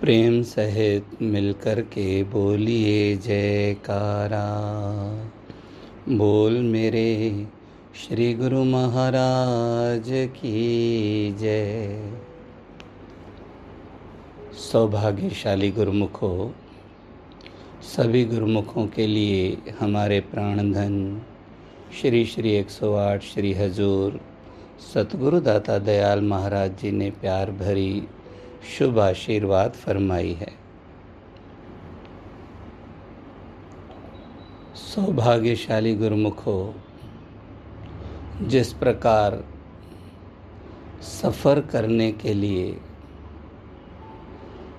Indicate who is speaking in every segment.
Speaker 1: प्रेम सहित मिलकर के बोलिए, जयकारा। बोल मेरे श्री गुरु महाराज की जय। सौभाग्यशाली गुरुमुखों, सभी गुरुमुखों के लिए हमारे प्राणधन श्री श्री 108 श्री हजूर सतगुरु दाता दयाल महाराज जी ने प्यार भरी शुभ आशीर्वाद फरमाई है। सौभाग्यशाली गुरुमुखो, जिस प्रकार सफ़र करने के लिए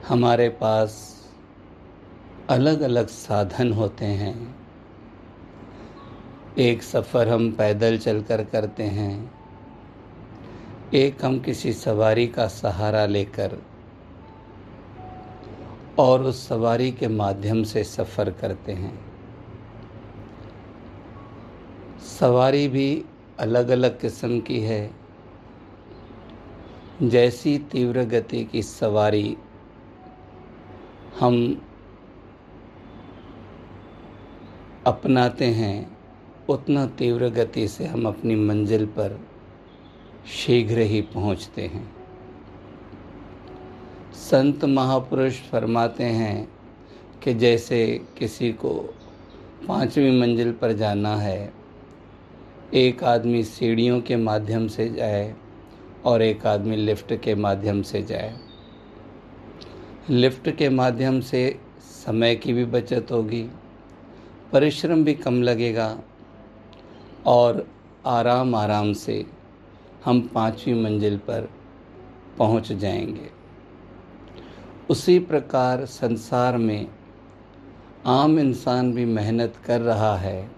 Speaker 1: हमारे पास अलग अलग साधन होते हैं। एक सफ़र हम पैदल चलकर करते हैं। एक हम किसी सवारी का सहारा लेकर और उस सवारी के माध्यम से सफ़र करते हैं। सवारी भी अलग अलग किस्म की है। जैसी तीव्र गति की सवारी हम अपनाते हैं, उतना तीव्र गति से हम अपनी मंजिल पर शीघ्र ही पहुँचते हैं। संत महापुरुष फरमाते हैं कि जैसे किसी को पांचवी मंजिल पर जाना है, एक आदमी सीढ़ियों के माध्यम से जाए और एक आदमी लिफ्ट के माध्यम से जाए। लिफ्ट के माध्यम से समय की भी बचत होगी, परिश्रम भी कम लगेगा और आराम आराम से हम पांचवी मंजिल पर पहुँच जाएँगे। उसी प्रकार संसार में आम इंसान भी मेहनत कर रहा है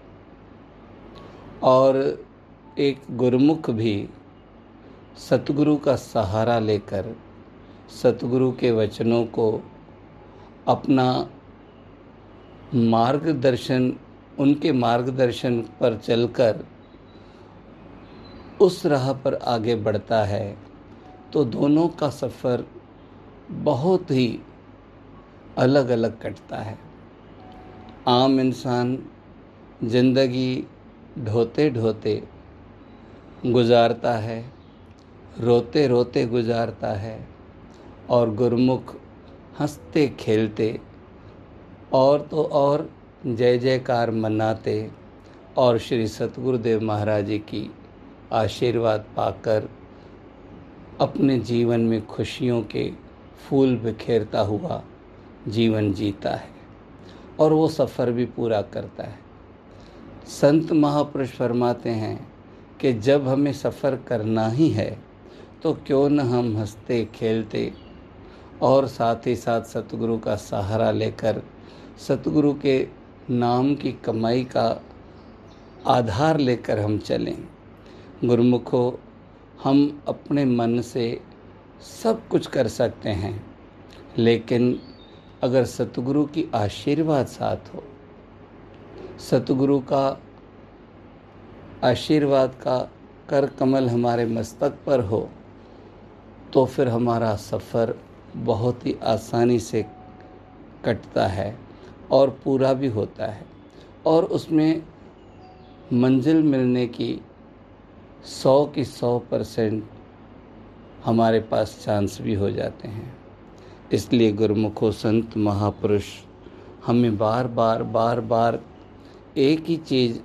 Speaker 1: और एक गुरुमुख भी सतगुरु का सहारा लेकर सतगुरु के वचनों को अपना मार्गदर्शन, उनके मार्गदर्शन पर चलकर उस राह पर आगे बढ़ता है तो दोनों का सफ़र बहुत ही अलग अलग कटता है। आम इंसान ज़िंदगी ढोते ढोते गुजारता है रोते रोते गुजारता है और गुरमुख हँसते, खेलते और तो और जय जयकार मनाते और श्री सतगुरुदेव महाराज जी की आशीर्वाद पाकर अपने जीवन में खुशियों के फूल बिखेरता हुआ जीवन जीता है और वो सफ़र भी पूरा करता है। संत महापुरुष फरमाते हैं कि जब हमें सफ़र करना ही है तो क्यों न हम हँसते, खेलते और साथ ही साथ सतगुरु का सहारा लेकर, सतगुरु के नाम की कमाई का आधार लेकर हम चलें। गुरुमुखो, हम अपने मन से सब कुछ कर सकते हैं, लेकिन अगर सतगुरु की आशीर्वाद साथ हो, सतगुरु का आशीर्वाद का कर कमल हमारे मस्तक पर हो तो फिर हमारा सफ़र बहुत ही आसानी से कटता है और पूरा भी होता है। और उसमें मंजिल मिलने की सौ की सौ परसेंट हमारे पास चांस भी हो जाते हैं। इसलिए गुरुमुखो, संत, महापुरुष, हमें बार बार बार बार एक ही चीज़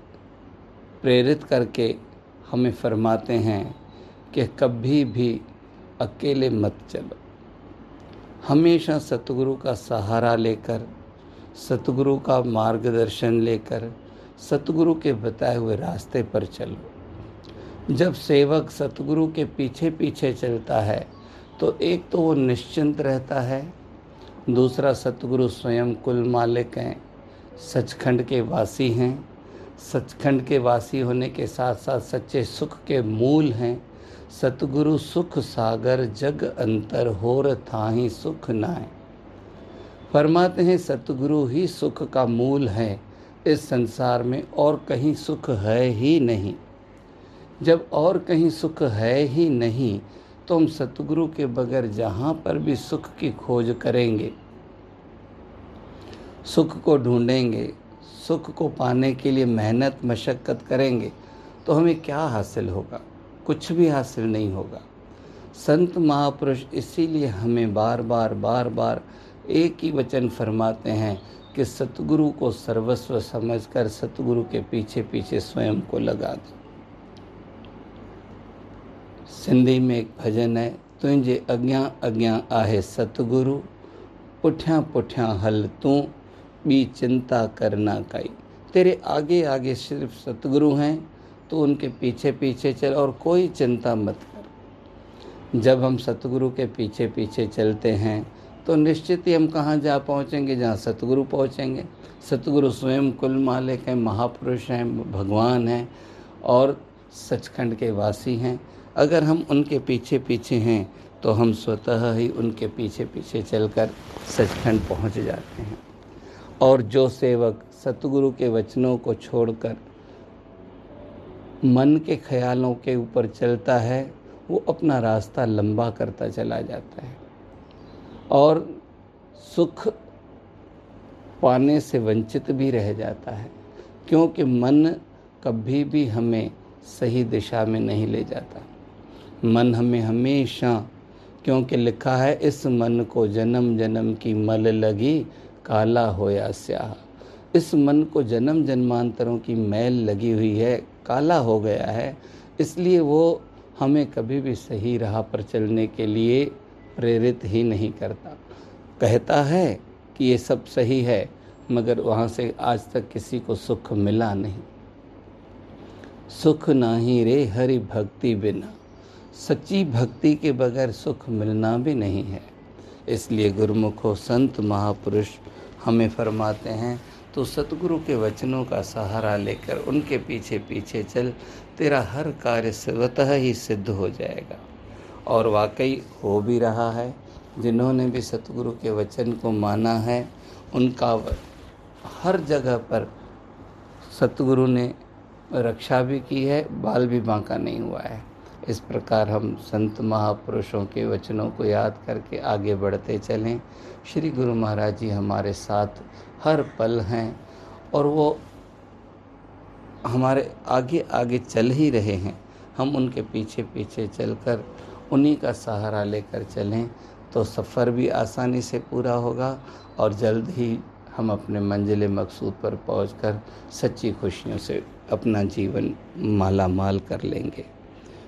Speaker 1: प्रेरित करके हमें फरमाते हैं कि कभी भी अकेले मत चलो। हमेशा सतगुरु का सहारा लेकर, सतगुरु का मार्गदर्शन लेकर, सतगुरु के बताए हुए रास्ते पर चलो। जब सेवक सतगुरु के पीछे पीछे चलता है तो एक तो वो निश्चिंत रहता है, दूसरा सतगुरु स्वयं कुल मालिक हैं, सचखंड के वासी हैं। सचखंड के वासी होने के साथ साथ सच्चे सुख के मूल हैं। सतगुरु सुख सागर जग अंतर होर थाही सुख नाय। फरमाते हैं, सतगुरु ही सुख का मूल है। इस संसार में और कहीं सुख है ही नहीं। जब और कहीं सुख है ही नहीं तो हम सतगुरु के बगैर जहाँ पर भी सुख की खोज करेंगे। सुख को ढूंढेंगे, सुख को पाने के लिए मेहनत, मशक्क़त करेंगे तो हमें क्या हासिल होगा? कुछ भी हासिल नहीं होगा। संत महापुरुष इसीलिए हमें बार बार बार बार एक ही वचन फरमाते हैं कि सतगुरु को सर्वस्व समझकर सतगुरु के पीछे पीछे स्वयं को लगा दो। सिंधी में एक भजन है तुझे अज्ञा अज्ञा आहे सतगुरु। पुठिया पुठिया हल तू भी चिंता करना कई। तेरे आगे आगे सिर्फ़ सतगुरु हैं तो उनके पीछे पीछे चल और कोई चिंता मत कर। जब हम सतगुरु के पीछे पीछे चलते हैं तो निश्चित ही हम कहाँ जा पहुँचेंगे, जहाँ सतगुरु पहुँचेंगे। सतगुरु स्वयं कुल मालिक हैं, महापुरुष हैं, भगवान हैं और सचखंड के वासी हैं। अगर हम उनके पीछे पीछे हैं तो हम स्वतः ही उनके पीछे पीछे चलकर सचखंड पहुँच जाते हैं। और जो सेवक सतगुरु के वचनों को छोड़कर मन के ख्यालों के ऊपर चलता है, वो अपना रास्ता लंबा करता चला जाता है। और सुख पाने से वंचित भी रह जाता है, क्योंकि मन कभी भी हमें सही दिशा में नहीं ले जाता। मन हमें हमेशा, क्योंकि लिखा है, इस मन को जन्म जन्म की मल लगी, काला होया स्याह। इस मन को जन्म जन्मांतरों की मैल लगी हुई है, काला हो गया है। इसलिए वो हमें कभी भी सही राह पर चलने के लिए प्रेरित ही नहीं करता। कहता है कि ये सब सही है, मगर वहाँ से आज तक किसी को सुख मिला नहीं। सुख नाही रे हरि भक्ति बिना। सच्ची भक्ति के बगैर सुख मिलना भी नहीं है। इसलिए गुरुमुखो, संत महापुरुष हमें फरमाते हैं तो सतगुरु के वचनों का सहारा लेकर उनके पीछे पीछे चल, तेरा हर कार्य स्वतः ही सिद्ध हो जाएगा। और वाकई हो भी रहा है, जिन्होंने भी सतगुरु के वचन को माना है, उनका हर जगह पर सतगुरु ने रक्षा भी की है, बाल भी बांका नहीं हुआ है। इस प्रकार हम संत महापुरुषों के वचनों को याद करके आगे बढ़ते चलें। श्री गुरु महाराज जी हमारे साथ हर पल हैं और वो हमारे आगे आगे चल ही रहे हैं। हम उनके पीछे पीछे चलकर उन्हीं का सहारा लेकर चलें तो सफ़र भी आसानी से पूरा होगा और जल्द ही हम अपने मंजिल मकसूद पर पहुंचकर सच्ची खुशियों से अपना जीवन माला माल कर लेंगे।